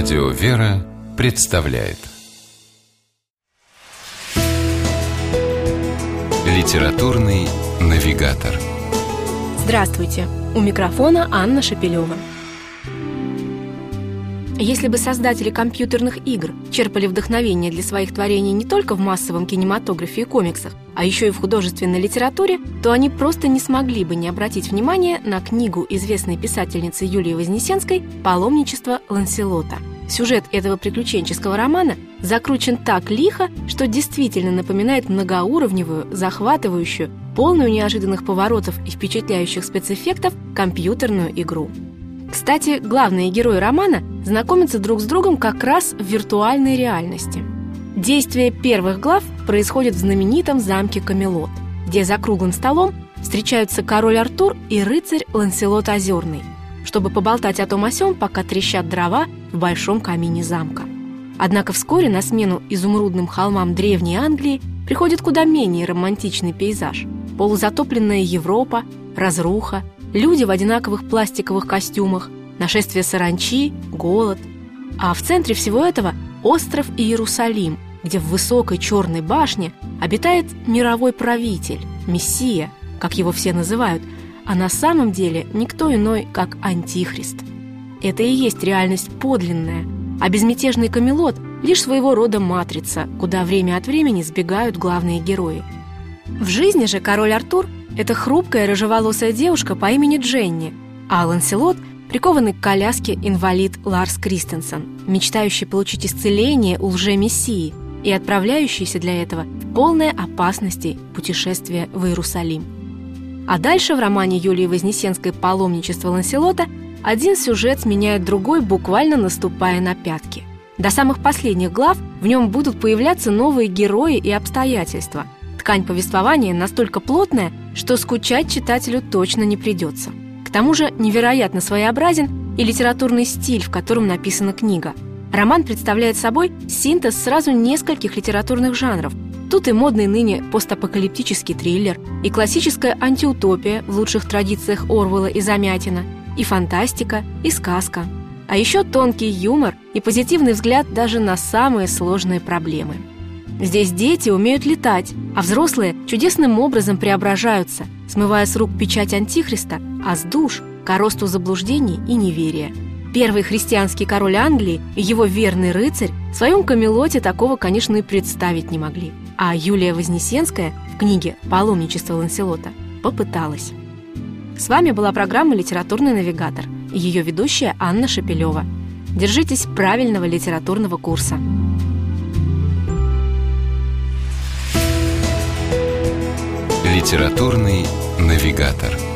Радио «Вера» представляет Литературный навигатор Здравствуйте! У микрофона Анна Шапилева. Если бы создатели компьютерных игр черпали вдохновение для своих творений не только в массовом кинематографе и комиксах, а еще и в художественной литературе, то они просто не смогли бы не обратить внимание на книгу известной писательницы Юлии Вознесенской «Паломничество Ланселота». Сюжет этого приключенческого романа закручен так лихо, что действительно напоминает многоуровневую, захватывающую, полную неожиданных поворотов и впечатляющих спецэффектов компьютерную игру. Кстати, главные герои романа знакомятся друг с другом как раз в виртуальной реальности. Действие первых глав происходит в знаменитом замке Камелот, где за круглым столом встречаются король Артур и рыцарь Ланселот Озерный, чтобы поболтать о том о сём, пока трещат дрова в большом камине замка. Однако вскоре на смену изумрудным холмам Древней Англии приходит куда менее романтичный пейзаж. Полузатопленная Европа, разруха, люди в одинаковых пластиковых костюмах, нашествие саранчи, голод. А в центре всего этого остров Иерусалим, где в высокой черной башне обитает мировой правитель, мессия, как его все называют, а на самом деле никто иной, как Антихрист. Это и есть реальность подлинная, а безмятежный Камелот – лишь своего рода матрица, куда время от времени сбегают главные герои. В жизни же король Артур – это хрупкая рыжеволосая девушка по имени Дженни, а Ланселот – прикованный к коляске инвалид Ларс Кристенсен, мечтающий получить исцеление у лже-мессии и отправляющийся для этого в полной опасности путешествие в Иерусалим. А дальше в романе Юлии Вознесенской «Паломничество Ланселота» один сюжет сменяет другой, буквально наступая на пятки. До самых последних глав в нем будут появляться новые герои и обстоятельства. Ткань повествования настолько плотная, что скучать читателю точно не придется. К тому же невероятно своеобразен и литературный стиль, в котором написана книга. Роман представляет собой синтез сразу нескольких литературных жанров. Тут и модный ныне постапокалиптический триллер, и классическая антиутопия в лучших традициях Орвелла и Замятина – и фантастика, и сказка. А еще тонкий юмор и позитивный взгляд даже на самые сложные проблемы. Здесь дети умеют летать, а взрослые чудесным образом преображаются, смывая с рук печать Антихриста, а с душ – коросту заблуждений и неверия. Первый христианский король Англии и его верный рыцарь в своем Камелоте такого, конечно, и представить не могли. А Юлия Вознесенская в книге «Паломничество Ланселота» попыталась. С вами была программа «Литературный навигатор» и ее ведущая Анна Шапилева. Держитесь правильного литературного курса. Литературный навигатор.